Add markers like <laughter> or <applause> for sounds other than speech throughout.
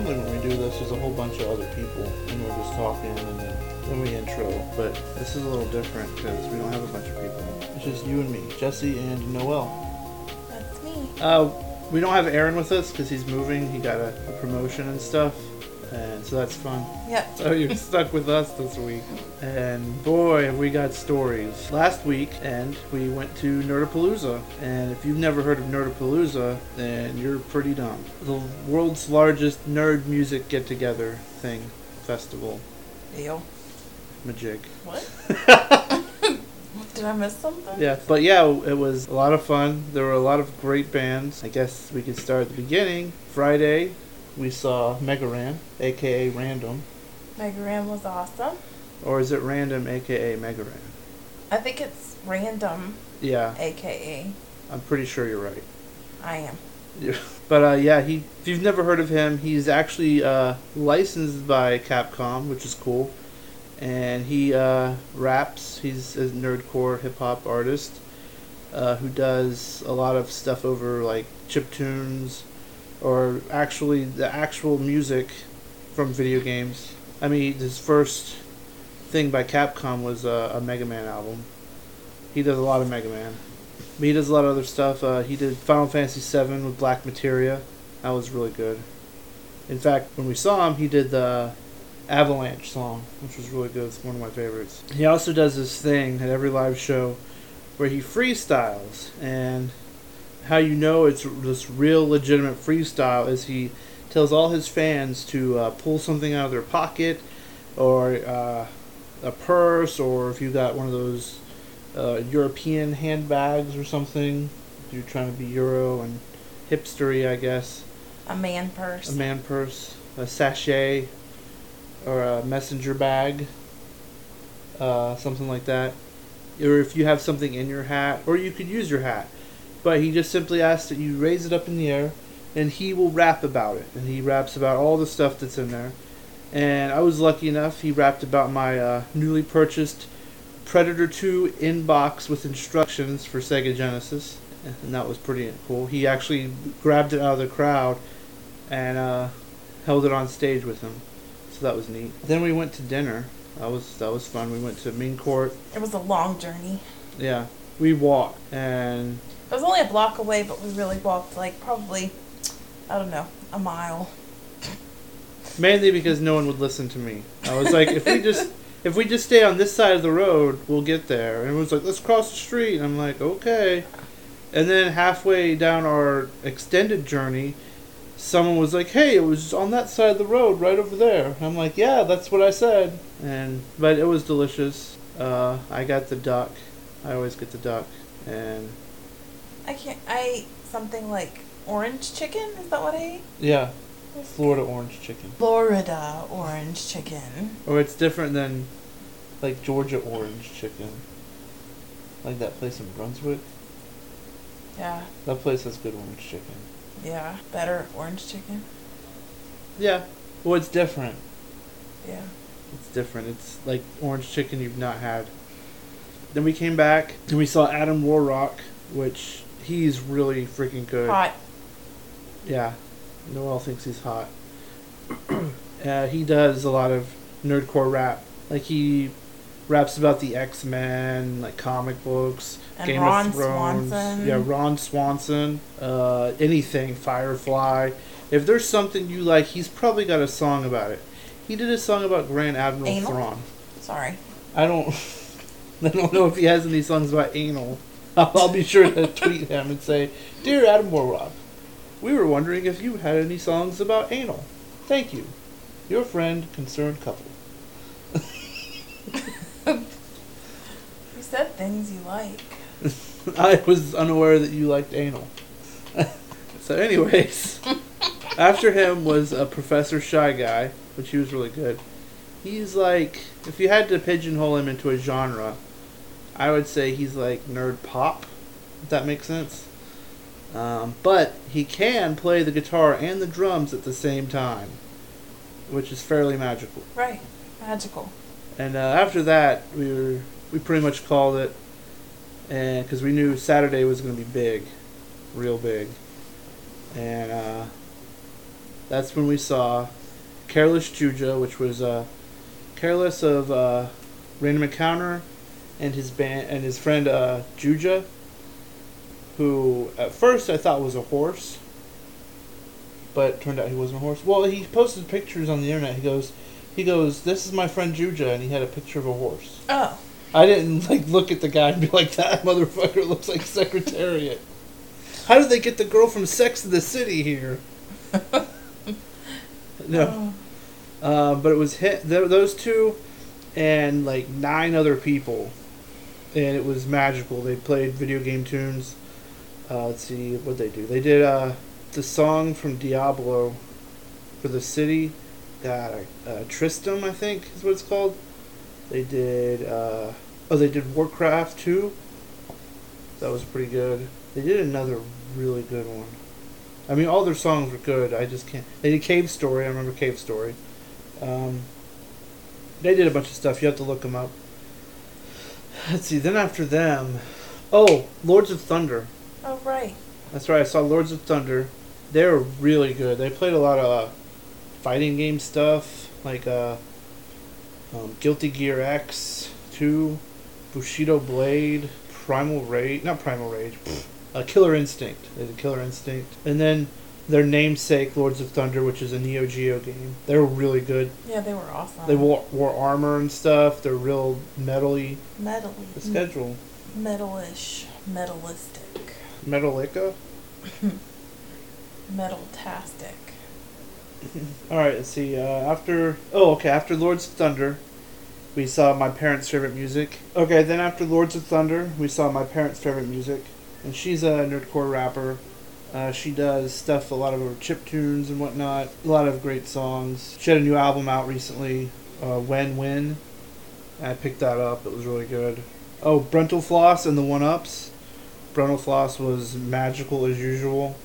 Normally when we do this, there's a whole bunch of other people, and we're just talking, and then, then we intro. But this is a little different because we don't have a bunch of people. It's just you and me, Jesse and Noel. That's me. Uh, we don't have Aaron with us because he's moving. He got a, a promotion and stuff, so that's fun. Yep. <laughs> So you're stuck with us this week. And boy, have we got stories. Last week, and we went to Nerdapalooza. And if you've never heard of Nerdapalooza, then you're pretty dumb. The world's largest nerd music get together thing, festival, Deal. majig. What? <laughs> Did I miss something? Yeah, but yeah, it was a lot of fun. There were a lot of great bands. I guess we could start at the beginning. Friday, we saw Mega Ran, aka Random. Mega Ran was awesome. Or is it Random, aka Mega Ran? I think it's random, Yeah, aka I'm pretty sure you're right. I am. Yeah. But uh, yeah, he. If you've never heard of him, he's actually uh, licensed by Capcom, which is cool, and he uh, raps. He's a nerdcore hip hop artist uh, who does a lot of stuff over like chip tunes, or actually the actual music from video games. I mean, his first thing by Capcom was uh, a Mega Man album. He does a lot of Mega Man. But he does a lot of other stuff. Uh, he did Final Fantasy VII with Black Materia. That was really good. In fact, when we saw him, he did the Avalanche song, which was really good. It's one of my favorites. He also does this thing at every live show where he freestyles. And how you know it's this real legitimate freestyle is he tells all his fans to uh, pull something out of their pocket or uh, a purse, or if you got one of those uh, European handbags or something. You're trying to be Euro and hipstery, I guess. A man purse. A man purse, a sachet, or a messenger bag, uh, something like that. Or if you have something in your hat, or you could use your hat. But he just simply asks that you raise it up in the air, and he will rap about it. And he raps about all the stuff that's in there. And I was lucky enough, he rapped about my uh, newly purchased Predator 2 inbox with instructions for Sega Genesis, and that was pretty cool. He actually grabbed it out of the crowd and uh, held it on stage with him, so that was neat. Then we went to dinner. That was that was fun. We went to Main Court. It was a long journey. Yeah, we walked, and It was only a block away, but we really walked like probably, I don't know, a mile. mainly because no one would listen to me. I was like, if we <laughs> just if we just stay on this side of the road, we'll get there. And it was like, let's cross the street. And I'm like, okay. And then halfway down our extended journey, someone was like, hey, it was on that side of the road, right over there. I'm like, yeah, that's what I said. And but it was delicious. Uh, I got the duck. I always get the duck. And I can't. I ate something like orange chicken. Is that what I ate? yeah, Florida orange chicken. Florida orange chicken. Or it's different than like Georgia orange chicken. Like that place in Brunswick. Yeah, That place has good orange chicken. yeah. Better orange chicken. Yeah. Well, it's different. Yeah. It's different. It's like orange chicken you've not had. Then we came back and we saw Adam Warrock, which he's really freaking good. Hot. Yeah. Noel thinks he's hot. <clears throat> uh, he does a lot of nerdcore rap. Like he raps about the X Men, like comic books, And Game Ron of Thrones. Swanson. Yeah, Ron Swanson. Uh, anything, Firefly. If there's something you like, he's probably got a song about it. He did a song about Grand Admiral Anal? Thrawn. Sorry. I don't. <laughs> <laughs> I don't know if he has any songs about anal. I'll, <laughs> I'll be sure to tweet him and say, "Dear Adam Warrock, we were wondering if you had any songs about anal. Thank you, your friend, concerned couple." You said things you like. <laughs> I was unaware that you liked anal. so, anyways, after him was a Professor Shy Guy, which he was really good. He's like, if you had to pigeonhole him into a genre, I would say he's like nerd pop, if that makes sense. Um, but he can play the guitar and the drums at the same time, which is fairly magical. Right. Magical. And uh, after that, we were we pretty much called it, and because we knew Saturday was going to be big, real big, and uh, That's when we saw Careless Juja, which was uh, Careless of uh, Random Encounter and his band and his friend uh, Juja, who at first I thought was a horse, but turned out he wasn't a horse. Well, he posted pictures on the internet. He goes, he goes, "This is my friend Juja," and he had a picture of a horse. Oh. I didn't like look at the guy and be like, "That motherfucker looks like Secretariat." How did they get the girl from Sex of the City here? <laughs> no, Oh. uh, but it was hit th- those two, and like nine other people, and it was magical. They played video game tunes. Uh, let's see what they do. They did uh, the song from Diablo for the city. That uh, Tristram, I think is what it's called. They did. Uh, oh, they did Warcraft too. That was pretty good. They did another really good one. I mean, all their songs were good. I just can't. They did Cave Story. I remember Cave Story. Um, they did a bunch of stuff. You have to look them up. Let's <laughs> see. Then after them, oh, Lords of Thunder. Oh, right. That's right. I saw Lords of Thunder. They were really good. They played a lot of uh, fighting game stuff, like uh, um, Guilty Gear X, Two, Bushido Blade, Primal Rage. Not Primal Rage. Uh, Killer Instinct. They did Killer Instinct, and then their namesake Lords of Thunder, which is a Neo Geo game. They were really good. Yeah, they were awesome. They wore, wore armor and stuff. They're real metally. metal. The schedule. Metalish. Metalistic. Metallica. <laughs> Metal-tastic. <laughs> All right, let's see. Uh, after oh, okay, after Lords of Thunder, we saw my parents' favorite music. Okay, then after Lords of Thunder, we saw my parents' favorite music, and she's a nerdcore rapper. Uh, she does stuff, a lot of her chip tunes and whatnot. A lot of great songs. She had a new album out recently, uh, When When. I picked that up. It was really good. Oh, Brental Floss and the One Ups. Brental Floss was magical as usual.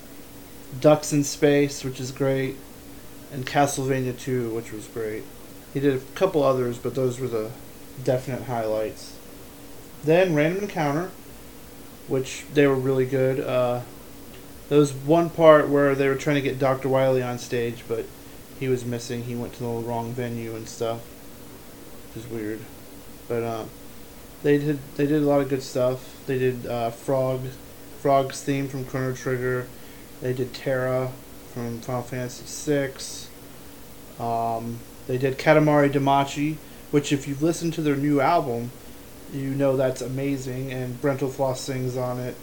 Ducks in Space, which is great and Castlevania 2, which was great. He did a couple others, but those were the definite highlights. Then Random Encounter, which they were really good. Uh, there was one part where they were trying to get Dr. Wily on stage, but he was missing. He went to the wrong venue and stuff, which is weird. But um, they did they did a lot of good stuff. They did uh, Frog, Frog's theme from Chrono Trigger. They did Terra from Final Fantasy VI. Um, they did Katamari Damacy, which if you've listened to their new album, you know that's amazing, and Brental Floss sings on it.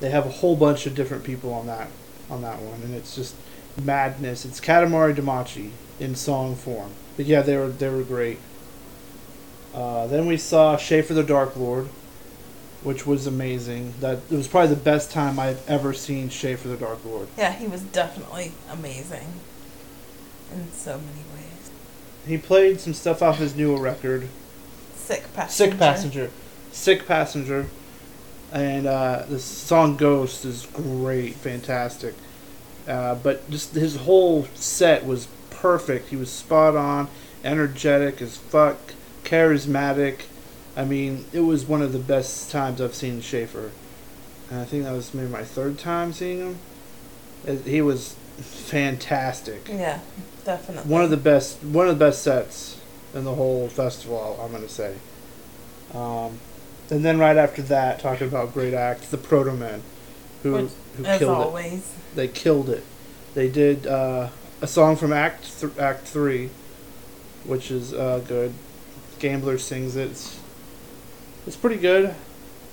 They have a whole bunch of different people on that on that one, and it's just madness. It's Katamari Damacy in song form. But yeah, they were they were great. Uh, then we saw Schaffer the Dark Lord, which was amazing. That it was probably the best time I've ever seen Schaffer the Dark Lord. Yeah, he was definitely amazing. In so many ways. He played some stuff off his newer record, Sick passenger. Sick Passenger. Sick Passenger. And uh, the song Ghost is great, fantastic. Uh, but just his whole set was perfect. He was spot on, energetic as fuck, charismatic. I mean, it was one of the best times I've seen Schaffer. And I think that was maybe my third time seeing him. He was fantastic. Yeah, definitely. One of the best, one of the best sets in the whole festival. I'm gonna say. Um, and then right after that, talking about great acts, the Proto Men, who Which, who As killed it. They killed it. They did uh, a song from Act th- Act Three, which is uh, good. Gambler sings it. It's, it's pretty good.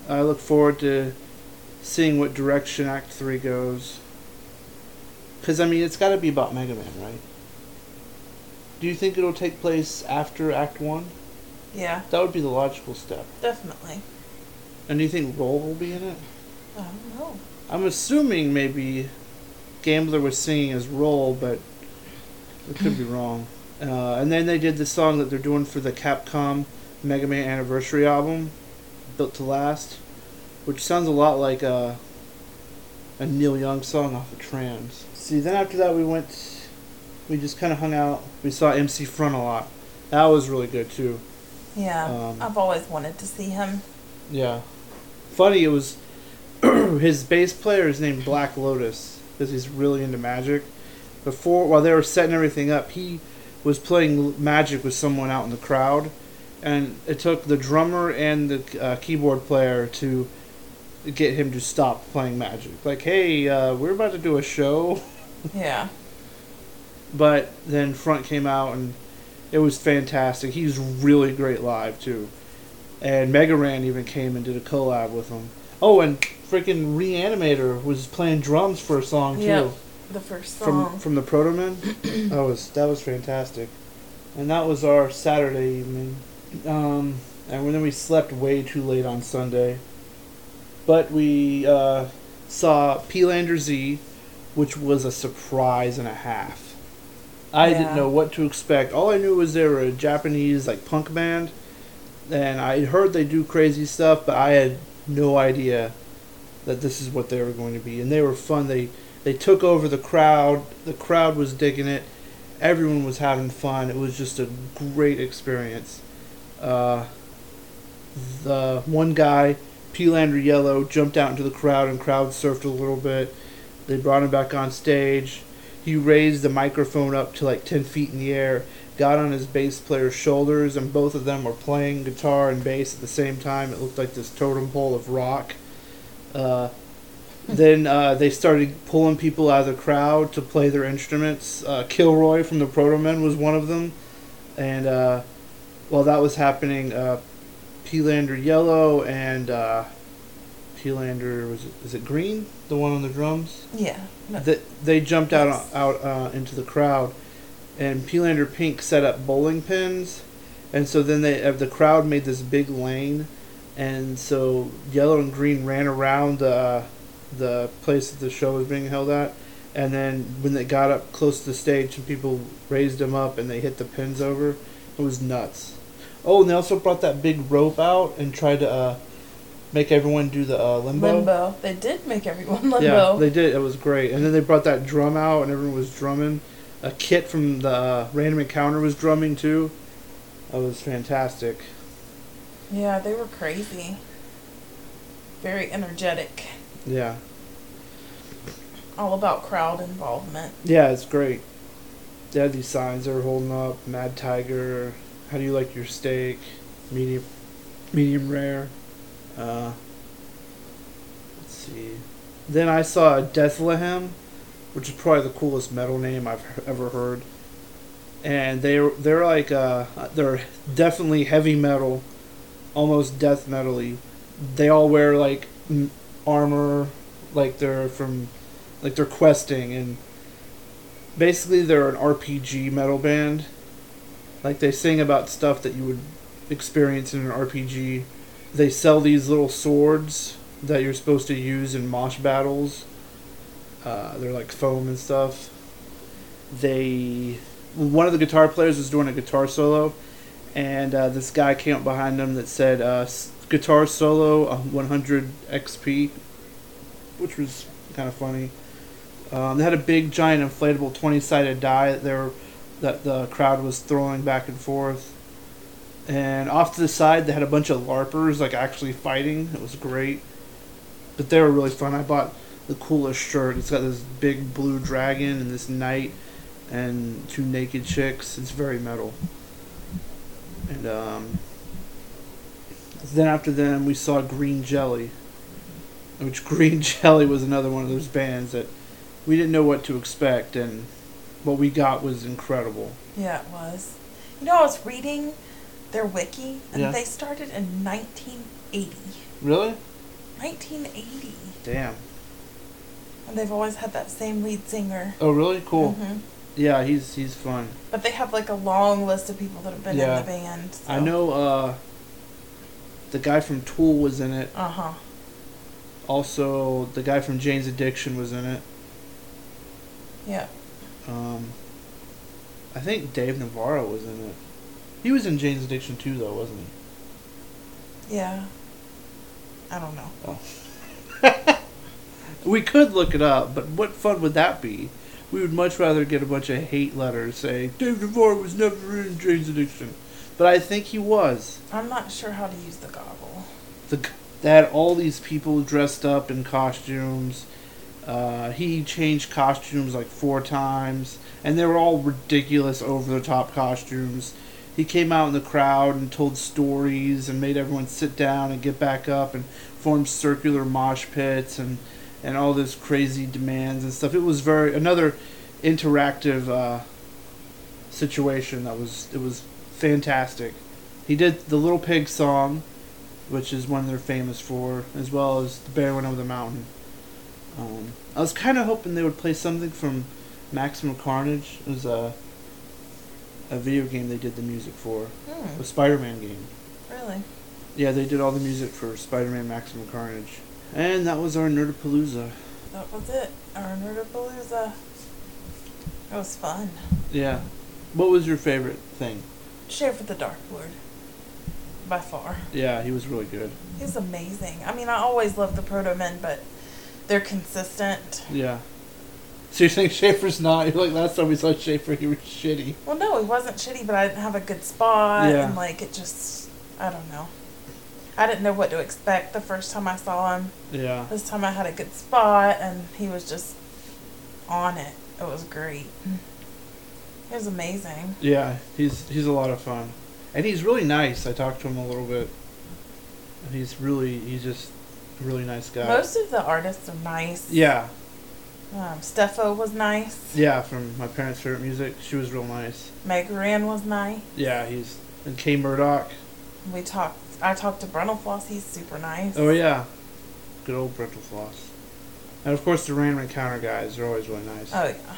I look forward to seeing what direction Act Three goes. Because I mean, it's got to be about Mega Man, right? Do you think it'll take place after Act One? Yeah, That would be the logical step. definitely. And do you think Roll will be in it? I don't know. I'm assuming maybe Gambler was singing as Roll, but it could be <sighs> wrong. Uh, and then they did the song that they're doing for the Capcom Mega Man Anniversary album, Built to Last, which sounds a lot like a, a Neil Young song off of Trans. See, then after that we went, we just kind of hung out. We saw MC Frontalot. That was really good too. Yeah, Um, I've always wanted to see him. Yeah. Funny, it was <clears throat> his bass player is named Black Lotus because he's really into magic, before while they were setting everything up, he was playing Magic with someone out in the crowd, and it took the drummer and the uh, keyboard player to get him to stop playing Magic. Like, hey, uh, we're about to do a show. <laughs> Yeah. But then Front came out and it was fantastic. He's really great live too. And Mega Ran even came and did a collab with him. Oh, and freaking Reanimator was playing drums for a song too. Yep. The first From song. from the Proto Men. <clears throat> that was that was fantastic. And that was our Saturday evening. Um, and then we slept way too late on Sunday. But we uh, saw Peelander Z, which was a surprise and a half. I Yeah. didn't know what to expect. All I knew was they were a Japanese like punk band, and I heard they do crazy stuff, but I had no idea that this is what they were going to be. And they were fun. They they took over the crowd. The crowd was digging it. Everyone was having fun. It was just a great experience. Uh, the one guy, Peelander Yellow, jumped out into the crowd and crowd surfed a little bit. They brought him back on stage. He raised the microphone up to like 10 feet in the air, got on his bass player's shoulders, and both of them were playing guitar and bass at the same time. It looked like this totem pole of rock. Uh, then uh, they started pulling people out of the crowd to play their instruments. Uh, Kilroy from the Proto Men was one of them. And uh, while that was happening, uh, Peelander Yellow and uh, Peelander, was it, is it Green? The one on the drums? yeah. No. They, they jumped out Yes. out uh, into the crowd, and Peelander Pink set up bowling pins, and so then they uh, the crowd made this big lane, and so yellow and green ran around the the place that the show was being held at, and then when they got up close to the stage, and people raised them up and they hit the pins over, it was nuts. Oh, and they also brought that big rope out and tried to uh, make everyone do the uh, limbo. Limbo. They did make everyone limbo. yeah, they did. It was great. And then they brought that drum out, and everyone was drumming. A kit from the uh, Random Encounter was drumming too. That was fantastic. yeah, they were crazy. Very energetic. Yeah, All about crowd involvement. yeah, it's great. They had these signs they were holding up: Mad Tiger. How do you like your steak? Medium, medium rare. Uh, let's see. Then I saw Deathlehem, which is probably the coolest metal name I've ever heard. And they're they're like uh they're definitely heavy metal, almost death metally. They all wear like armor, like they're from, like they're questing, and basically they're an RPG metal band. Like they sing about stuff that you would experience in an RPG. They sell these little swords that you're supposed to use in mosh battles. Uh, they're like foam and stuff. They, one of the guitar players was doing a guitar solo, and uh, this guy came up behind him that said uh, "guitar solo uh, 100 XP," which was kind of funny. Um, they had a big, giant, inflatable 20-sided die that they were, that the crowd was throwing back and forth. And off to the side, they had a bunch of larpers like actually fighting. It was great, but they were really fun. I bought the coolest shirt. It's got this big blue dragon and this knight and two naked chicks. It's very metal. And um, then after them, we saw Green Jelly, which <laughs> Green Jelly was another one of those bands that we didn't know what to expect, and what we got was incredible. Yeah, it was. You know, I was reading their wiki, and Yeah. they started in 1980. Really? 1980. Damn. And they've always had that same lead singer. Oh, really? Cool. Mhm. Yeah, he's he's fun. But they have like a long list of people that have been Yeah. in the band. I know uh, the guy from Tool was in it. Uh huh. Also, the guy from Jane's Addiction was in it. Yeah. Um, I think Dave Navarro was in it. He was in Jane's Addiction too, though, wasn't he? Yeah. I don't know. <laughs> We could look it up, but what fun would that be? We would much rather get a bunch of hate letters saying Dave Navarro was never in Jane's Addiction, but I think he was. I'm not sure how to use the goggle. The they had all these people dressed up in costumes, Uh, he changed costumes like four times, and they were all ridiculous, over the top costumes. He came out in the crowd and told stories and made everyone sit down and get back up and formed circular mosh pits and and all this crazy demands and stuff. It was very another interactive uh, situation that was it was fantastic. He did the Little Pig song, which is one they're famous for, as well as the Bear Went Over the Mountain. Um, I was kind of hoping they would play something from Maximum Carnage. It was a a video game they did the music for, Hmm, a Spider-Man game. really? Yeah, they did all the music for Spider-Man Maximum Carnage. And that was our Nerdapalooza. That was it. Our Nerdapalooza. It was fun. Yeah. What was your favorite thing? Schaffer the Dark Lord. By far. Yeah, he was really good. He's amazing. I mean, I always love the Proto Men, but they're consistent. Yeah. So you think Schaffer's not? You're like last time we saw Schaffer, he was shitty. Well, no, he wasn't shitty, but I didn't have a good spot, Yeah. and like it just, I don't know. I didn't know what to expect the first time I saw him. Yeah. This time I had a good spot, and he was just on it. It was great. It was amazing. Yeah, he's he's a lot of fun, and he's really nice. I talked to him a little bit, and he's really he's just a really nice guy. Most of the artists are nice. yeah, Um, Steffo was nice. yeah. From my parents' favorite music, she was real nice. Mega Ran was nice. Yeah, he's and K Murdoch. We talked. I talked to Brental Floss. He's super nice. Oh yeah, good old Brental Floss. And of course the random encounter guys are always really nice. Oh yeah.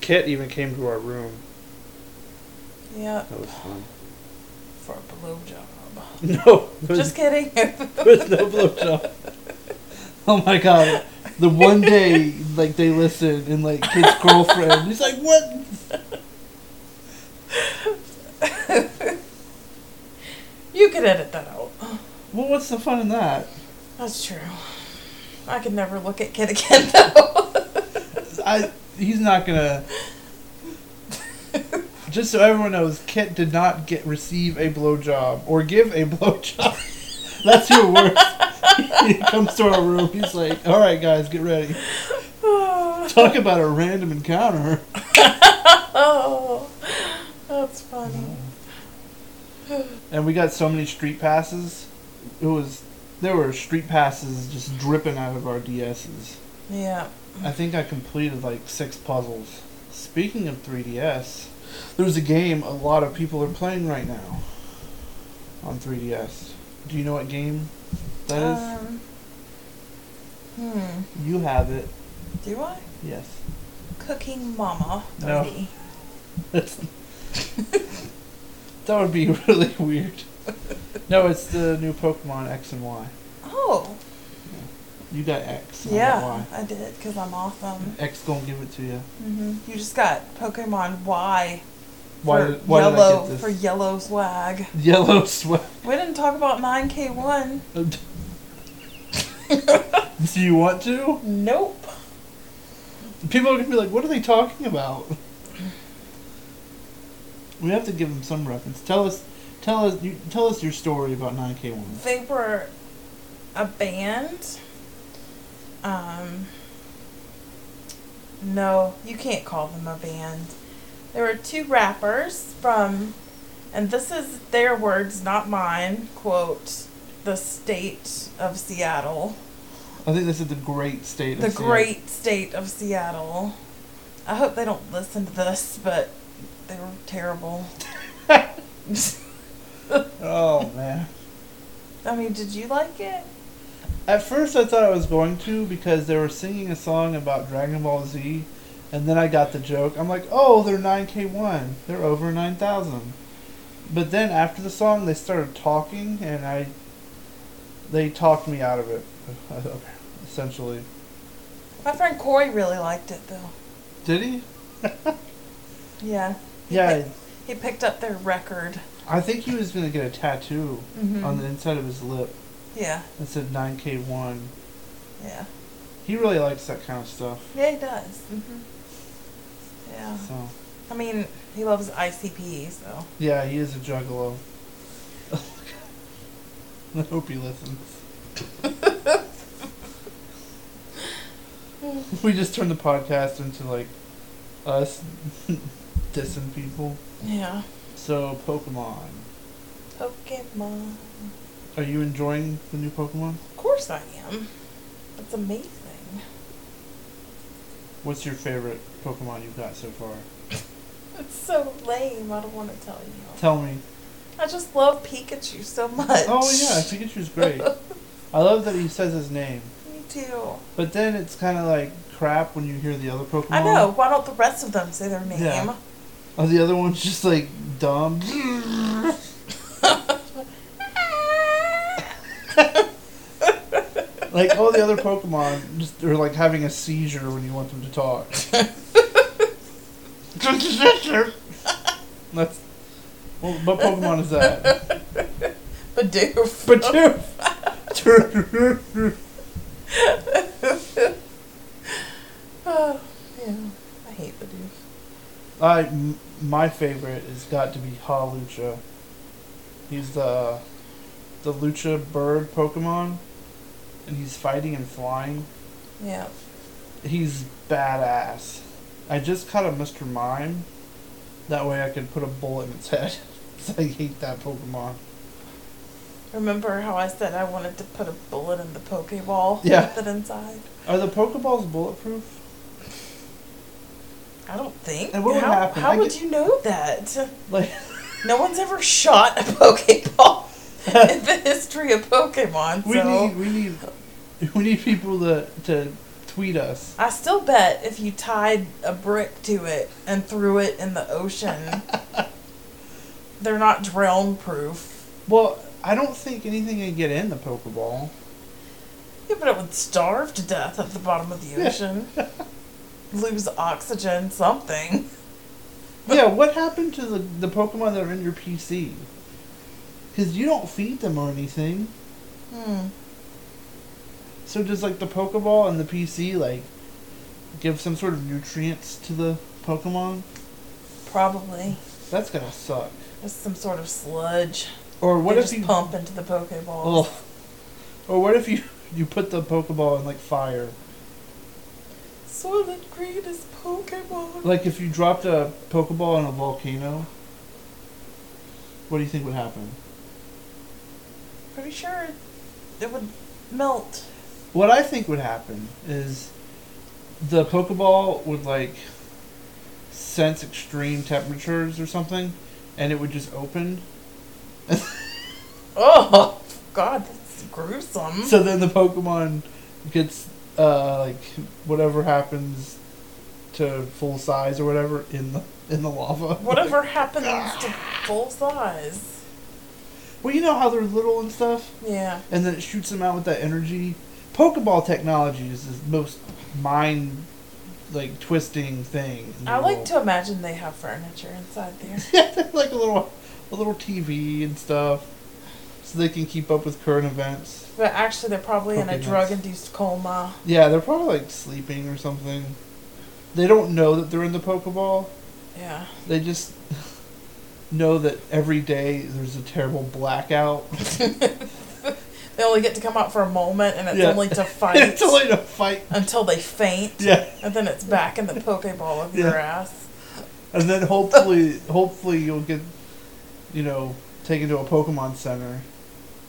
Kit even came to our room. Yep. That was fun. For a blowjob. <laughs> No, Just kidding. <laughs> was no blowjob. <laughs> Oh my god. The one day, like, they listen and, like, Kit's girlfriend, he's like, what? you could edit that out. Well, what's the fun in that? That's true. I could never look at Kit again <laughs> though. I, he's not gonna. <laughs> Just so everyone knows, Kit did not get receive a blowjob or give a blowjob. That's your worst. <laughs> he comes to our room. He's like, "All right, guys, get ready." Talk about a random encounter. oh, <laughs> that's funny. And we got so many street passes. It was there were street passes just dripping out of our DSs. Yeah. I think I completed like six puzzles. Speaking of 3DS, there's a game a lot of people are playing right now on 3DS. Do you know what game that is? Um, hmm. You have it. Do I? Yes. Cooking Mama. No. maybe. That's <laughs> that would be really weird. No, it's the new Pokemon X and Y. Oh. You got X. and I got Yeah, Y. I did because I'm awesome. X gonna give it to you. hmm You just got Pokemon Y. Why? for why yellow did I get this? for yellow swag. Yellow swag. We didn't talk about 9K1. <laughs> Do you want to? Nope. People are gonna be like, "What are they talking about?" We have to give them some reference. Tell us, tell us, you, tell us your story about 9K1. They were a band. Um, no, you can't call them a band. There were two rappers from, and this is their words, not mine, quote, the state of Seattle. I think this is the great state. The of Seattle. The great state of Seattle. I hope they don't listen to this, but they were terrible. <laughs> Oh man. I mean, did you like it? At first, I thought I was going to because they were singing a song about Dragon Ball Z, and then I got the joke. I'm like, "Oh, they're 9K1. They're over 9,000." But then after the song, they started talking, and I. They talked me out of it, <laughs> essentially. My friend Corey really liked it, though. Did he? <laughs> Yeah. He Yeah, pick- he picked up their record. I think he was gonna get a tattoo Mhm. on the inside of his lip Yeah, that said 9K1. yeah. He really likes that kind of stuff. Yeah, he does. hmm Yeah. So I mean, he loves ICP, so. yeah, he is a juggalo. <laughs> I hope he listens. <laughs> we just turned the podcast into like us <laughs> dissing people. Yeah. So Pokemon. Pokemon. Are you enjoying the new Pokemon? Of course I am. It's amazing. What's your favorite Pokemon you've got so far? <laughs> It's so lame. I don't want to tell you. Tell me. I just love Pikachu so much. Oh yeah, Pikachu's great. <laughs> I love that he says his name. Me too. But then it's kind of like crap when you hear the other Pokemon. I know. Why don't the rest of them say their name? Yeah. Oh, the other one's just like dumb. Like all the other Pokemon just are like having a seizure when you want them to talk. <laughs> That's well, what Pokemon is that? Bidoof. Bidoof. <laughs> oh, yeah. I hate Bidoof. I m- my favorite has got to be Hawlucha. He's the the Lucha bird Pokemon, and he's fighting and flying. Yeah. He's badass. I just caught a Mr. Mime. That way I could put a bullet in its head. <laughs> I hate that Pokemon. Remember how I said I wanted to put a bullet in the Pokeball <laughs> Yeah. with it inside? Are the Pokeballs bulletproof? I don't think. And what would how happen? how I would get- you know that? Like, No one's ever shot a Pokeball in the history of Pokemon. we so need we need we need people to to tweet us. I still bet if you tied a brick to it and threw it in the ocean, <laughs> they're not drown proof. Well, I don't think anything can get in the Pokeball. Yeah, but it would starve to death at the bottom of the ocean. <laughs> Lose oxygen, something. Yeah, <laughs> what happened to the the Pokemon that are in your PC? Because you don't feed them or anything. Hmm. So does like the Pokeball and the PC like give some sort of nutrients to the Pokemon? Probably. That's gonna suck. Just some sort of sludge. Or what they if just you pump into the Pokeball? Or what if you <laughs> you put the Pokeball in like fire? Soylent Green is Pokemon. Like if you dropped a Pokeball in a volcano, what do you think would happen? Pretty sure it would melt. What I think would happen is the Pokeball would like sense extreme temperatures or something, and it would just open. <laughs> Oh, God, that's gruesome. So then the Pokemon gets uh, like whatever happens to full size or whatever in the in the lava. Whatever <laughs> happens to full size. Well, you know how they're little and stuff, Yeah. and then it shoots them out with that energy. Pokeball technology is the most mind like twisting thing. I like world. to imagine they have furniture inside there. <laughs> Yeah, like a little a little TV and stuff, so they can keep up with current events. But actually, they're probably in a drug induced coma. Yeah, they're probably like sleeping or something. They don't know that they're in the Pokeball. Yeah. They just <laughs> know that every day there's a terrible blackout. <laughs> They only get to come out for a moment, and it's Yeah. only to <laughs> fight it's only to fight. until they faint. Yeah, And then it's back in the Pokeball of your ass. and then hopefully, hopefully you'll get, you know, taken to a Pokemon Center.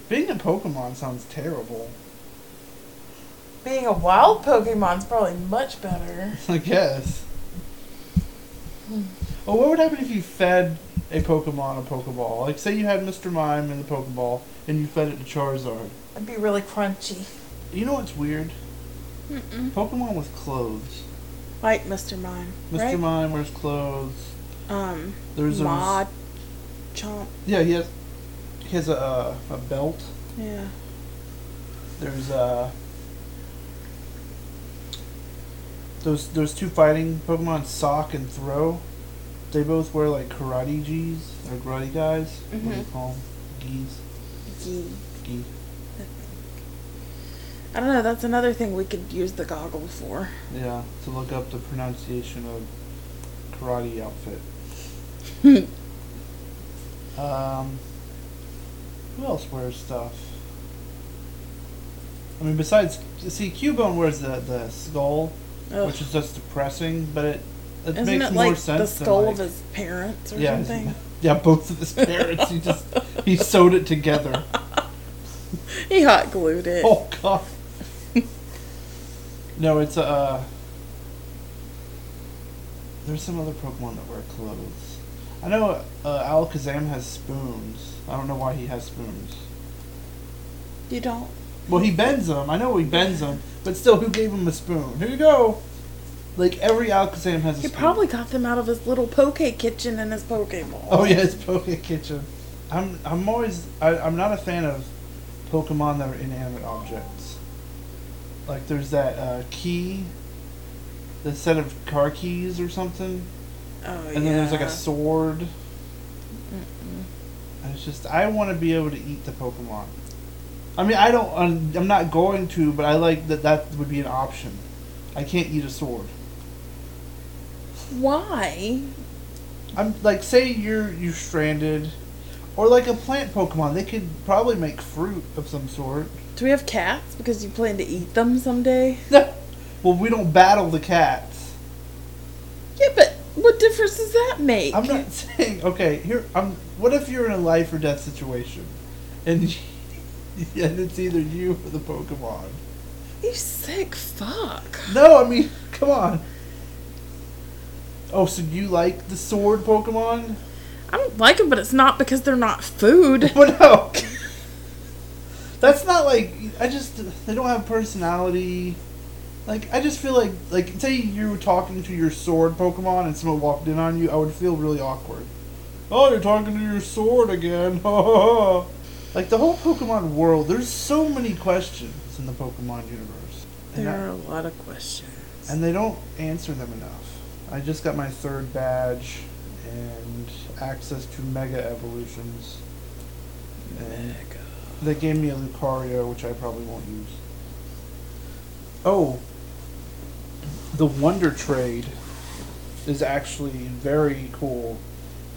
Being a Pokemon sounds terrible. Being a wild Pokemon's probably much better. <laughs> I guess. Well, what would happen if you fed a Pokemon a Pokeball? Like, say you had Mr. Mime in the Pokeball, and you fed it to Charizard. It'd be really crunchy. You know what's weird? Mm-mm. Pokemon with clothes. Like Mr. Mime. Mr. Right? Mime wears clothes. Um, There's a Mod. Chomp. yeah. He has he has a uh, a belt. Yeah. There's uh those those two fighting Pokemon, Sawk and Throh. They both wear like karate G's or karate guys. What do you Mhm. call them? G's. Gee. Gi. I don't know. That's another thing we could use the goggle for. Yeah, to look up the pronunciation of karate outfit. <laughs> Um, who else wears stuff? I mean, besides, see, Cubone wears the the skull Ugh. which is just depressing. But it it Isn't makes it more like sense. the skull than, of his parents or yeah, something? <laughs> yeah, both of his parents. he just he <laughs> sewed it together. <laughs> He hot glued it. Oh god. no, it's uh. There's some other Pokemon that wear clothes. I know uh, Alakazam has spoons. I don't know why he has spoons. You don't. Well, he bends them. I know he bends them, but still, who gave him a spoon? Here you go. Like every Alakazam has a He spoon. probably got them out of his little poke kitchen in his Pokeball. Oh yeah, it's Poke Kitchen. I'm I'm always I, I'm not a fan of Pokemon that are inanimate objects. Like there's that uh, key, the set of car keys or something, Oh, yeah. and then there's like a sword. And it's just I want to be able to eat the Pokemon. I mean I don't I'm, I'm not going to, but I like that that would be an option. I can't eat a sword. Why? I'm like, say you're you stranded, or like a plant Pokemon. They could probably make fruit of some sort. Do we have cats? Because you plan to eat them someday? No. <laughs> well, we don't battle the cats. Yeah, but what difference does that make? I'm not <laughs> saying okay. Here, I'm. What if you're in a life or death situation, and <laughs> and it's either you or the Pokemon? You sick fuck. No, I mean, come on. Oh, so you like the sword Pokemon? I don't like them, but it's not because they're not food. <laughs> But no. That's not like I just they don't have personality. Like I just feel like like say you were talking to your sword Pokemon and someone walked in on you, I would feel really awkward. Oh, you're talking to your sword again. <laughs> like the whole Pokemon world, there's so many questions in the Pokemon universe. There I- are a lot of questions. and they don't answer them enough. I just got my third badge and access to Mega Evolutions. And they gave me a Lucario, which I probably won't use. Oh, the Wonder Trade is actually very cool.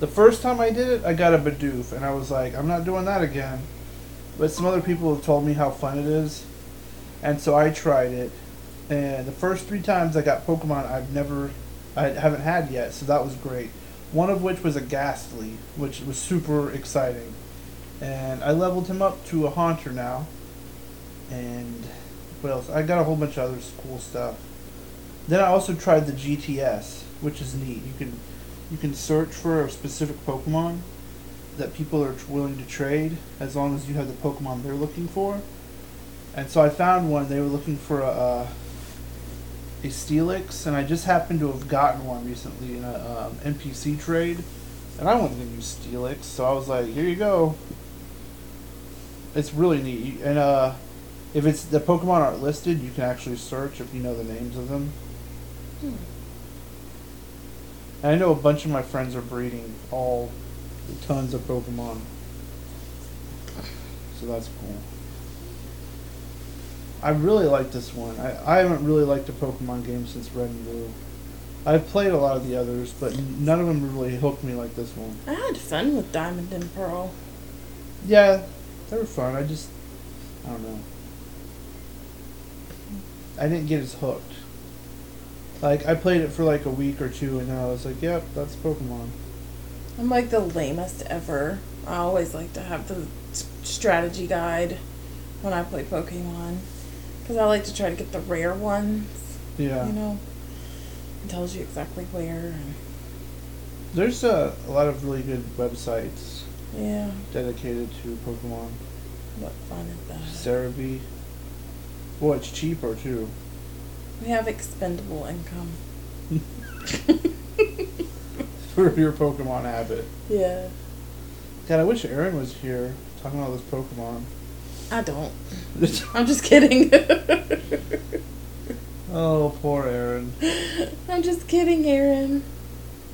The first time I did it, I got a Bidoof, and I was like, I'm not doing that again. But some other people have told me how fun it is, and so I tried it. And the first three times I got Pokemon I've never, I haven't had yet, so that was great. One of which was a Gastly, which was super exciting. And I leveled him up to a Haunter now. And what else? I got a whole bunch of other cool stuff. Then I also tried the GTS, which is neat. You can you can search for a specific Pokemon that people are willing to trade as long as you have the Pokemon they're looking for. And so I found one. They were looking for a uh, a Steelix, and I just happened to have gotten one recently in a um, NPC trade. And I wasn't gonna use Steelix, so I was like, "Here you go." It's really neat, and uh, if it's the Pokemon aren't listed, you can actually search if you know the names of them. Hmm. And I know a bunch of my friends are breeding all tons of Pokemon. So that's cool. I really like this one. I, I haven't really liked a Pokemon game since Red and Blue. I've played a lot of the others, but none of them really hooked me like this one. I had fun with Diamond and Pearl. Yeah, they were fun. I just, I don't know. I didn't get as hooked. Like I played it for like a week or two, and then I was like, "Yep, that's Pokemon." I'm like the lamest ever. I always like to have the strategy guide when I play Pokemon. Because I like to try to get the rare ones, Yeah, you know? It tells you exactly where. There's a, a lot of really good websites yeah, dedicated to Pokemon. what fun is that? Celebi. Well, it's cheaper too. We have expendable income. <laughs> for your Pokemon habit. Yeah. God, I wish Aaron was here talking about this Pokemon. I don't. I'm just kidding. <laughs> oh, poor Aaron. I'm just kidding, Aaron.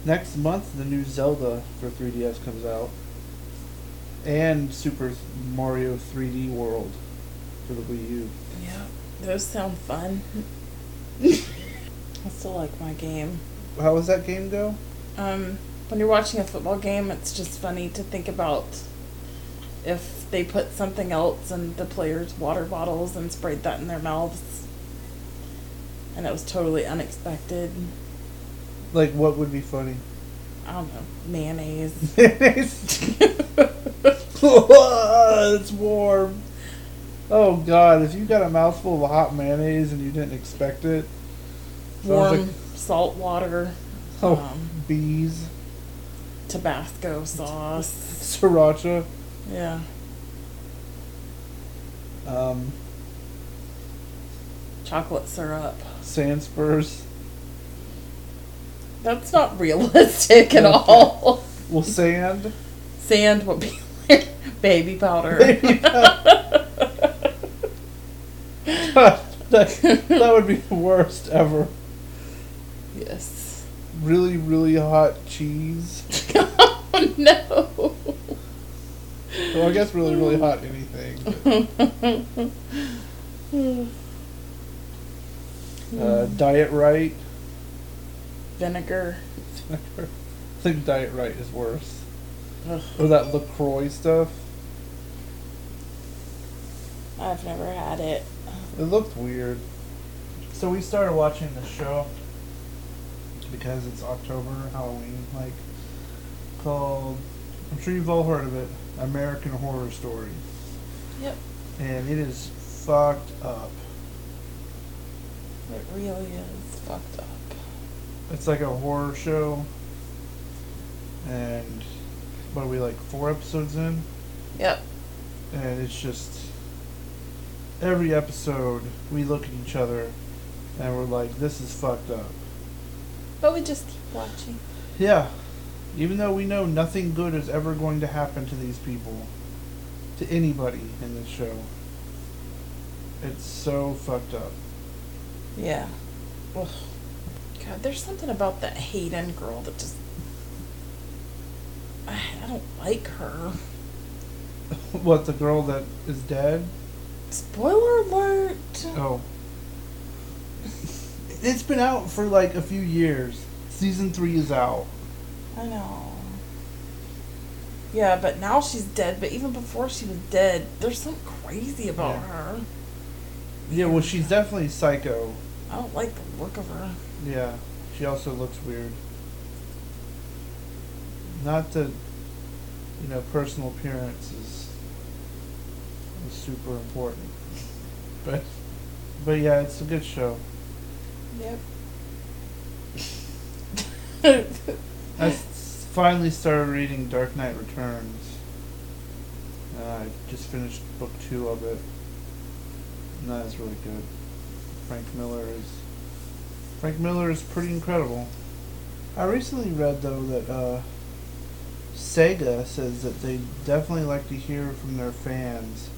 Next month, the new Zelda for 3DS comes out, and Super Mario 3D World for the Wii U. Yeah, those sound fun. <laughs> I still like my game. How does that game go? Um, when you're watching a football game, it's just funny to think about if they put something else in the players' water bottles and sprayed that in their mouths. and it was totally unexpected. Like, what would be funny? I don't know, mayonnaise. <laughs> Mayonnaise. it's warm. Oh God! If you got a mouthful of hot mayonnaise and you didn't expect it, Warm like- salt water, oh, um, bees, Tabasco sauce. <laughs> sriracha, Yeah. um, Chocolate syrup. sand spurs. That's not realistic at Okay. all. Well, sand. Sand would be like baby powder. Baby that, <laughs> that would be the worst ever. yes. Really, really hot cheese. oh <laughs> no. Well, I guess really, really hot anything. <laughs> Uh, Diet Rite. Vinegar. I think Diet Rite is worse. Ugh. Or that LaCroix stuff. I've never had it. It looked weird. So we started watching the show because it's October, Halloween, like called I'm sure you've all heard of it, American Horror Story. Yep. And it is fucked up. It really is fucked up. It's like a horror show. And what are we like four episodes in? Yep. and it's just every episode we look at each other and we're like, this is fucked up. But we just keep watching. Yeah. Even though we know nothing good is ever going to happen to these people, to anybody in this show, it's so fucked up. Yeah. Ugh. God, there's something about that Hayden girl that just. I, I don't like her. <laughs> what, the girl that is dead? Spoiler alert! Oh. It's been out for like a few years. Season three is out. I know. Yeah, but now she's dead. But even before she was dead, there's something crazy about Yeah. her. Yeah, well, she's definitely psycho. I don't like the look of her. Yeah, she also looks weird. Not that, you know, personal appearance is, is super important, but but yeah, it's a good show. Yep. <laughs> Finally started reading Dark Knight Returns. Uh, I just finished book two of it, and that is really good. Frank Miller is Frank Miller is pretty incredible. I recently read though that uh, Sega says that they definitely like to hear from their fans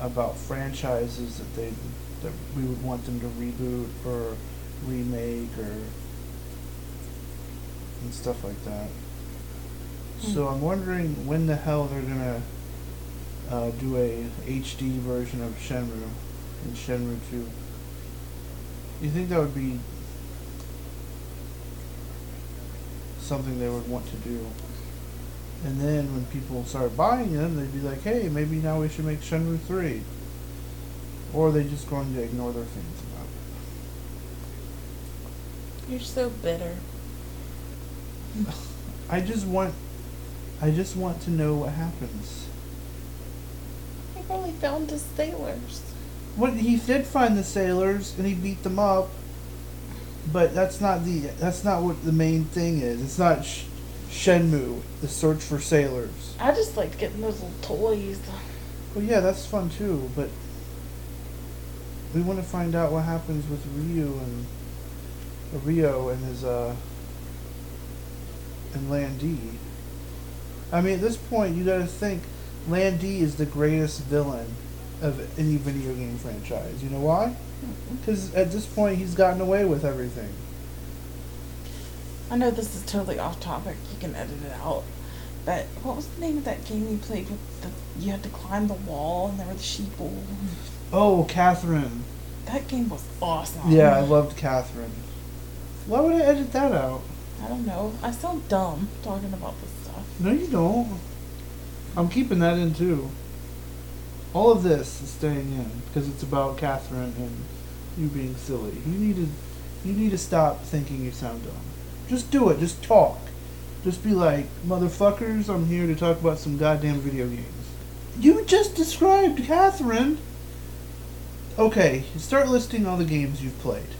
about franchises that they that we would want them to reboot or remake or and stuff like that. So. I'm wondering when the hell they're gonna uh, do a HD version of Shenmue in Shenmue 2. You think that would be something they would want to do? And then when people start buying them, they'd be like, "Hey, maybe now we should make Shenmue 3." Or are they just going to ignore their fans about it? You're so bitter. <laughs> I just want I just want to know what happens. He only found his sailors. What he did find the sailors and he beat them up, but that's not the that's not what the main thing is. It's not Sh- Shenmue, the search for sailors. I just like getting those little toys. Well, yeah, that's fun too, but we want to find out what happens with Ryu and uh, Rio and his uh and Lan Di. I mean, at this point, you got to think Lan Di is the greatest villain of any video game franchise. You know why? Mm-hmm. Because at this point, he's gotten away with everything. I know this is totally off topic. You can edit it out. But what was the name of that game you played with the you had to climb the wall and there were the sheeple? Oh, Catherine. That game was awesome. Yeah, I loved Catherine. Why would I edit that out? I don't know. I sound dumb talking about this. No, you don't. I'm keeping that in too. All of this is staying in because it's about Catherine and You being silly. You need to you need to stop thinking you sound dumb. Just do it. Just talk. Just be like, motherfuckers, I'm here to talk about some goddamn video games. You just described Catherine. Okay, start listing all the games you've played.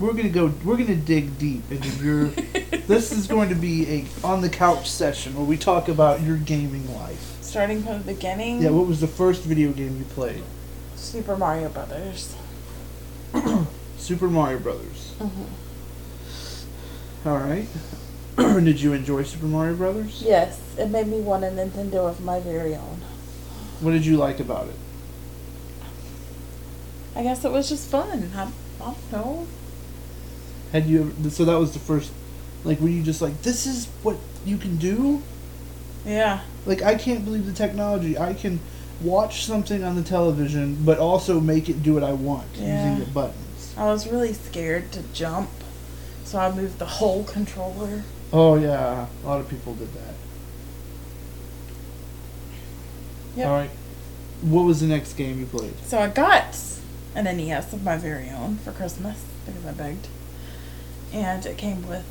We're gonna go. We're gonna dig deep into your. <laughs> this is going to be a on the couch session where we talk about your gaming life. Starting from the beginning. Yeah, what was the first video game you played? Super Mario Brothers. <clears throat> Super Mario Brothers. Mm-hmm. All right. <clears throat> Did you enjoy Super Mario Brothers? Yes, it made me want a Nintendo of my very own. What did you like about it? I guess it was just fun. I, I don't know. Had you ever, so that was the first like were you just like this is what you can do? Yeah. Like I can't believe the technology. I can watch something on the television but also make it do what I want Yeah. using the buttons. I was really scared to jump, so I moved the whole controller. Oh yeah, a lot of people did that. Yep. All right. What was the next game you played? So I got an NES of my very own for Christmas because I begged. And it came with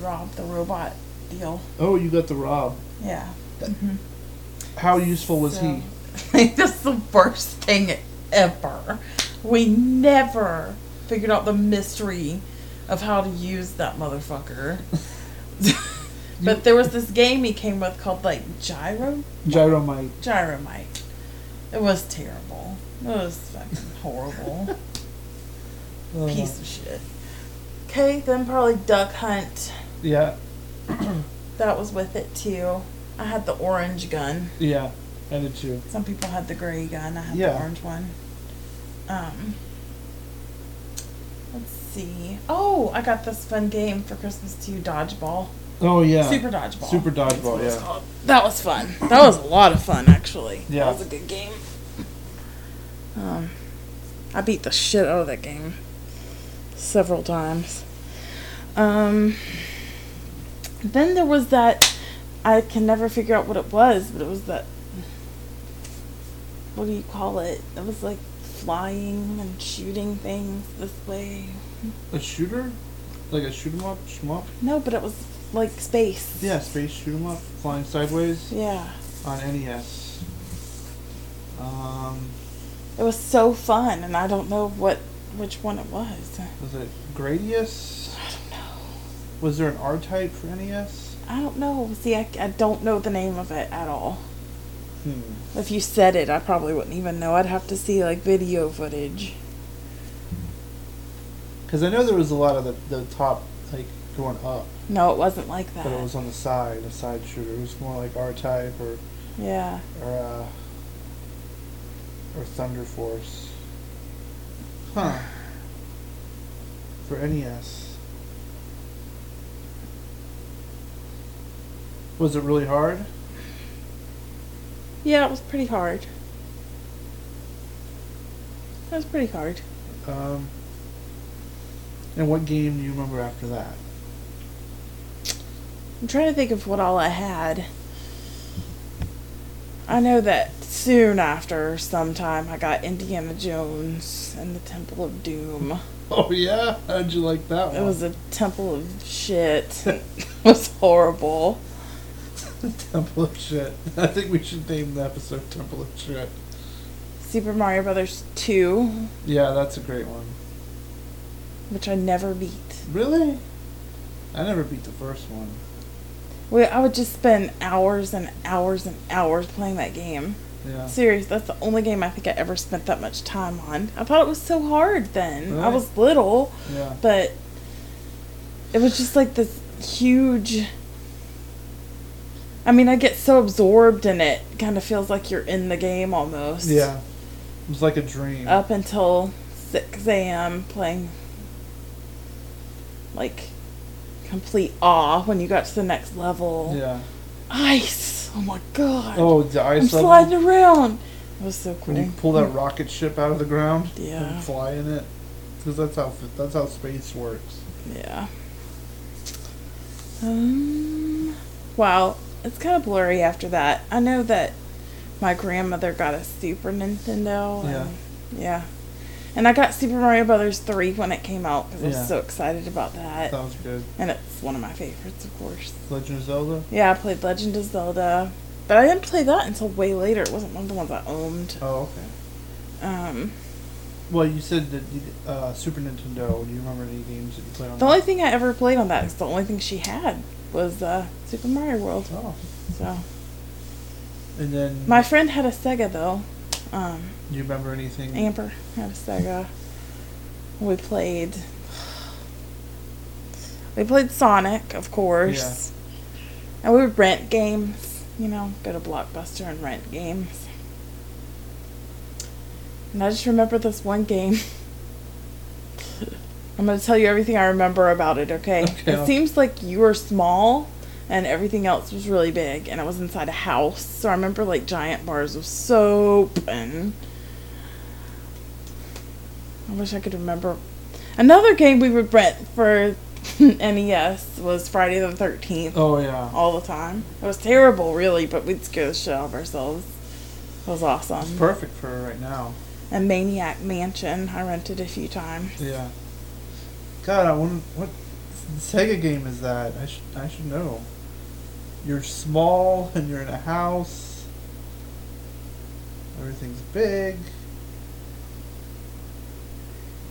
Rob the robot deal. Oh, you got the Rob. Yeah. Mhm. How useful was he? So- <laughs> That's the worst thing ever. We never figured out the mystery of how to use that motherfucker. <laughs> but there was this game he came with called like Gyro Gyromite. Gyromite. It was terrible. It was fucking horrible. <laughs> Uh, Piece of shit. Okay, then probably Duck Hunt. Yeah, That was with it too. I had the orange gun. yeah, I did too. Some people had the gray gun. I had Yeah. the orange one. Um, let's see. Oh, I got this fun game for Christmas too. Dodgeball. Oh yeah, Super Dodgeball. Super That's Dodgeball, what yeah. called. That was fun. That was a lot of fun, actually. Yeah. That was a good game. Um, I beat the shit out of that game several times. Um, then there was that. I can never figure out what it was, but it was that. What do you call it? It was like flying and shooting things this way. A shooter, like a shoot 'em up, shmup. No, but it was like space. Yeah, space shoot 'em up, flying sideways Yeah. on NES. Um, It was so fun, and I don't know what which one it was. was it Gradius? I don't know. Was there an R type for NES? I don't know. See, I, I don't know the name of it at all. Hmm. If you said it, I probably wouldn't even know. I'd have to see like video footage. Because I know there was a lot of the, the top like going up, No, it wasn't like that. but it was on the side, a side shooter. It was more like R type or yeah. or uh, or Thunder Force. Huh. For NES. Was it really hard? Yeah, it was pretty hard. It was pretty hard. Um, and what game do you remember after that? I'm trying to think of what all I had. I know that soon after, sometime, I got Indiana Jones and the Temple of Doom. Oh yeah, how'd you like that one? It was a temple of shit. <laughs> it was horrible. Temple of Shit. <laughs> I think we should name the episode Temple of Shit. Super Mario Brothers 2, Yeah, that's a great one. which I never beat. Really? I never beat the first one. We, I would just spend hours and hours and hours playing that game. Yeah. Serious, that's the only game I think I ever spent that much time on. I thought it was so hard then. I was little, Yeah. but it was just like this huge. I mean, I get so absorbed in it, kind of feels like you're in the game almost. Yeah. It was like a dream. Up until 6 a.m. playing like complete awe when you got to the next level. Yeah. Ice! Oh my god. Oh, the ice I'm level. sliding around. It was so cool. When you pull that rocket ship out of the ground Yeah. and fly in it, because that's how that's how space works. Yeah. Um. Wow, it's kind of blurry after that. I know that my grandmother got a Super Nintendo. Yeah. Yeah. And I got Super Mario Brothers 3 when it came out because I was Yeah. so excited about that. Sounds good. And it's one of my favorites, of course. Legend of Zelda. Yeah, I played Legend of Zelda. But I didn't play that until way later. It wasn't one of the ones I owned. Oh, okay. Um, Well, you said that you, uh, Super Nintendo. Do you remember any games that you played on? the only thing I ever played on that is the only thing she had was uh, Super Mario World. Oh, So and then my friend had a Sega though. Um, Do you remember anything? Amber had a Sega. We played. We played Sonic, of course. Yeah. And we would rent games. You know, go to Blockbuster and rent games. And I just remember this one game. <laughs> I'm going to tell you everything I remember about it, okay? Okay. It seems like you were small and everything else was really big and it was inside a house. So I remember like giant bars of soap and I wish I could remember. Another game we would rent for <laughs> NES was Friday the 13th Oh yeah. all the time. It was terrible, really, but we'd scare the shit out of ourselves. It was It's awesome. perfect for right now. And Maniac Mansion, I rented a few times. Yeah. God, I wonder what Sega game is that? I should I should know. You're small and you're in a house. Everything's big.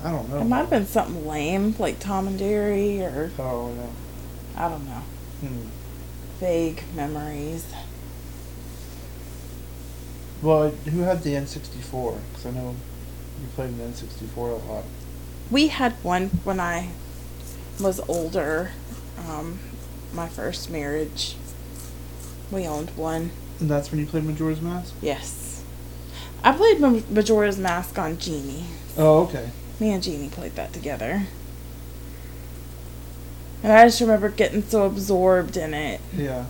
I don't know. It might have been something lame, like Tom and Jerry, or Oh yeah. I don't know. Hmm. Vague memories. Well, who had the N64? Because I know you played an N64 a lot. We had one when I was older. Um, my first marriage. We owned one. And that's when you played Majora's Mask? Yes. I played Majora's Mask on Genie. Oh, okay. Me and Genie played that together. And I just remember getting so absorbed in it Yeah.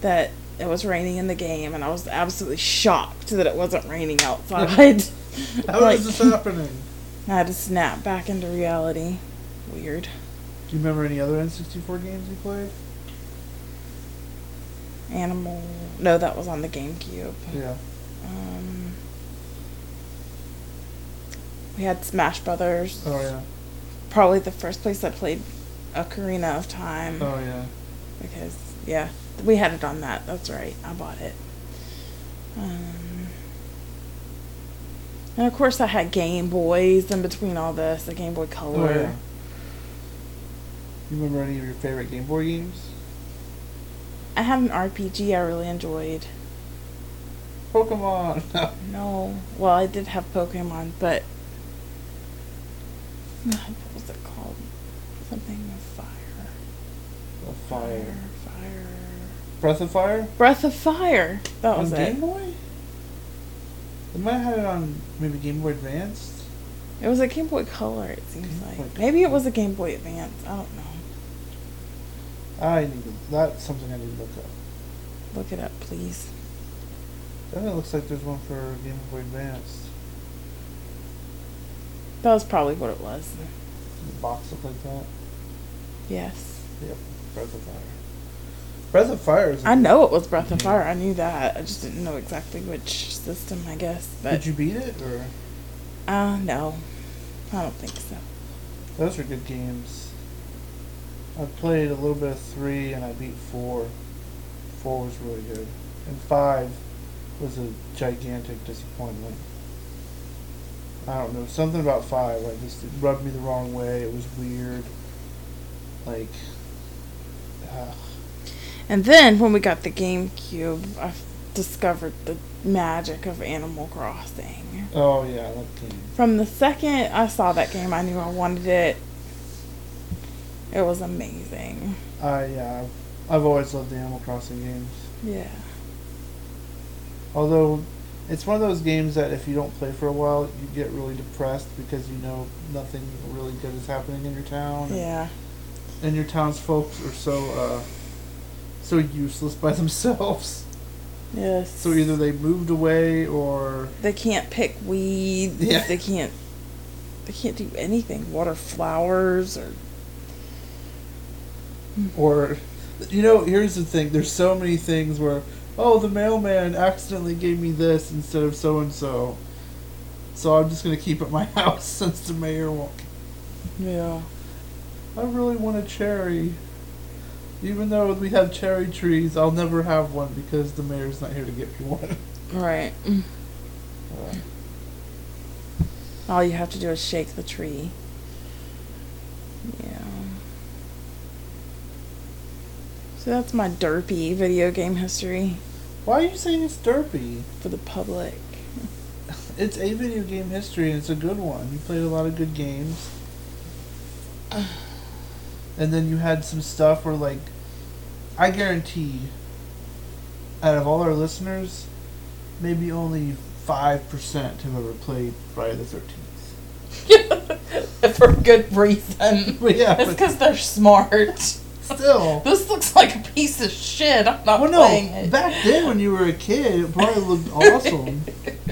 that it was raining in the game, and I was absolutely shocked that it wasn't raining <laughs> outside. How <laughs> Like- is this happening? I had to snap back into reality. Weird. Do you remember any other N64 games you played? Animal. No, that was on the GameCube. Yeah. Um, we had Smash Brothers. Oh yeah. Probably the first place I played Ocarina of Time. Oh yeah. because yeah, we had it on that. That's right. I bought it. Um, and of course, I had Game Boys in between all this. The Game Boy Color. Oh yeah. You remember any of your favorite Game Boy games? I had an RPG I really enjoyed. Pokemon. <laughs> No, well, I did have Pokemon, but <sighs> what was it called? Something with fire. Fire. Fire. Breath of Fire. Breath of Fire. That on was Game it. Boy. They might have had it on maybe Game Boy Advanced. It was a Game Boy Color. It seems Game like Boy maybe it was a Game Boy Advance. I don't know. I need to, that's something I need to look up. Look it up, please. Definitely looks like there's one for Game Boy Advanced. That was probably what it was. The box look like that. Yes. Yep. Breath of Fire. Breath of Fire is. I know it was Breath of. Fire. I knew that. I just didn't know exactly which system, I guess. But Did you beat it or? uh no. I don't think so. Those are good games. I played a little bit of three and I beat four. Four was really good. And five was a gigantic disappointment. I don't know. Something about five, like just it rubbed me the wrong way. It was weird. Like uh, And then when we got the GameCube, I discovered the magic of Animal Crossing. oh yeah, that game. From the second I saw that game, I knew I wanted it. It was amazing. I yeah, I've, always loved the Animal Crossing games. Yeah. Although it's one of those games that if you don't play for a while, you get really depressed because you know nothing really good is happening in your town. Yeah. And your townsfolk are so uh, so useless by <laughs> themselves. Yes. So either they moved away or they can't pick weeds. Yeah. They can't. They can't do anything. Water flowers or. Or you know here's the thing. There's so many things where oh, the mailman accidentally gave me this instead of so and so. So I'm just gonna keep it at my <laughs> house since the mayor won't. Yeah. I really want a cherry. Even though we have cherry trees, I'll never have one because the mayor's not here to get me one. Right. <laughs> Uh, All you have to do is shake the tree. Yeah. So that's my derpy video game history why are you saying it's derpy? for the public. It's a video game history and it's a good one. You played a lot of good games. <sighs> And then you had some stuff where, like, I guarantee, out of all our listeners, maybe only 5% have ever played Friday the 13th. <laughs> For good reason. <laughs> Yeah, It's because they're smart. Still. <laughs> This looks like a piece of shit. I'm not Well, playing no, it. back then when you were a kid, it probably looked awesome. <laughs>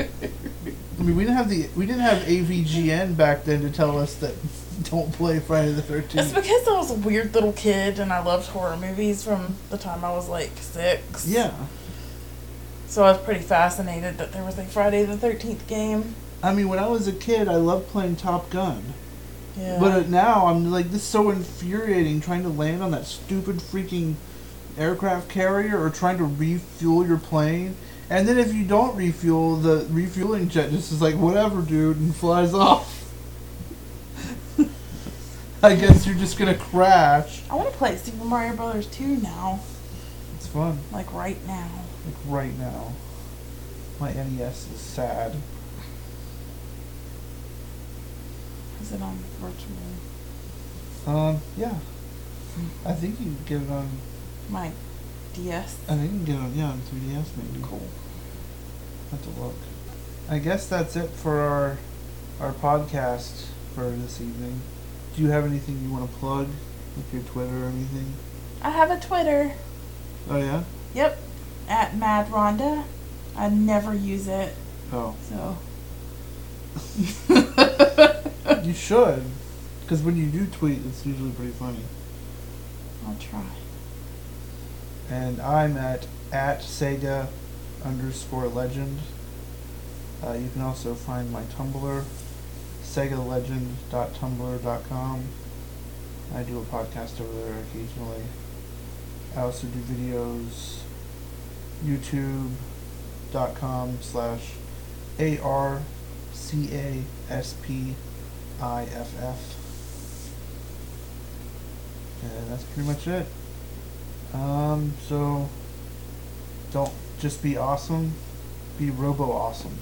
I mean, we didn't have the we didn't have AVGN back then to tell us that <laughs> don't play Friday the Thirteenth. It's because I was a weird little kid and I loved horror movies from the time I was like six. Yeah, So I was pretty fascinated that there was a Friday the 13th game. I mean, when I was a kid, I loved playing Top Gun. Yeah. But uh, now I'm like, this is so infuriating trying to land on that stupid freaking aircraft carrier or trying to refuel your plane. And then if you don't refuel, the refueling jet just is like, whatever, dude, and flies <laughs> off. I guess you're just gonna crash. I want to play Super Mario Brothers 2 now. It's fun. Like right now. Like right now. My NES is sad. Is it on virtual? Um, yeah. I think you can get it on. My DS. I think you can get it on. Yeah, on 3DS maybe. Cool. Have to look. I guess that's it for our our podcast for this evening. Do you have anything you want to plug, like your Twitter or anything? I have a Twitter. Oh yeah. Yep. At Mad Rhonda. I never use it. Oh, So. <laughs> <laughs> you should, because when you do tweet, it's usually pretty funny. I'll try. And I'm at at Sega underscore legend. Uh, you can also find my Tumblr, segalegend.tumblr.com. I do a podcast over there occasionally. I also do videos, youtube.com slash A-R-C-A-S-P-I-F-F. And that's pretty much it. Um, so don't just be awesome, be robo awesome.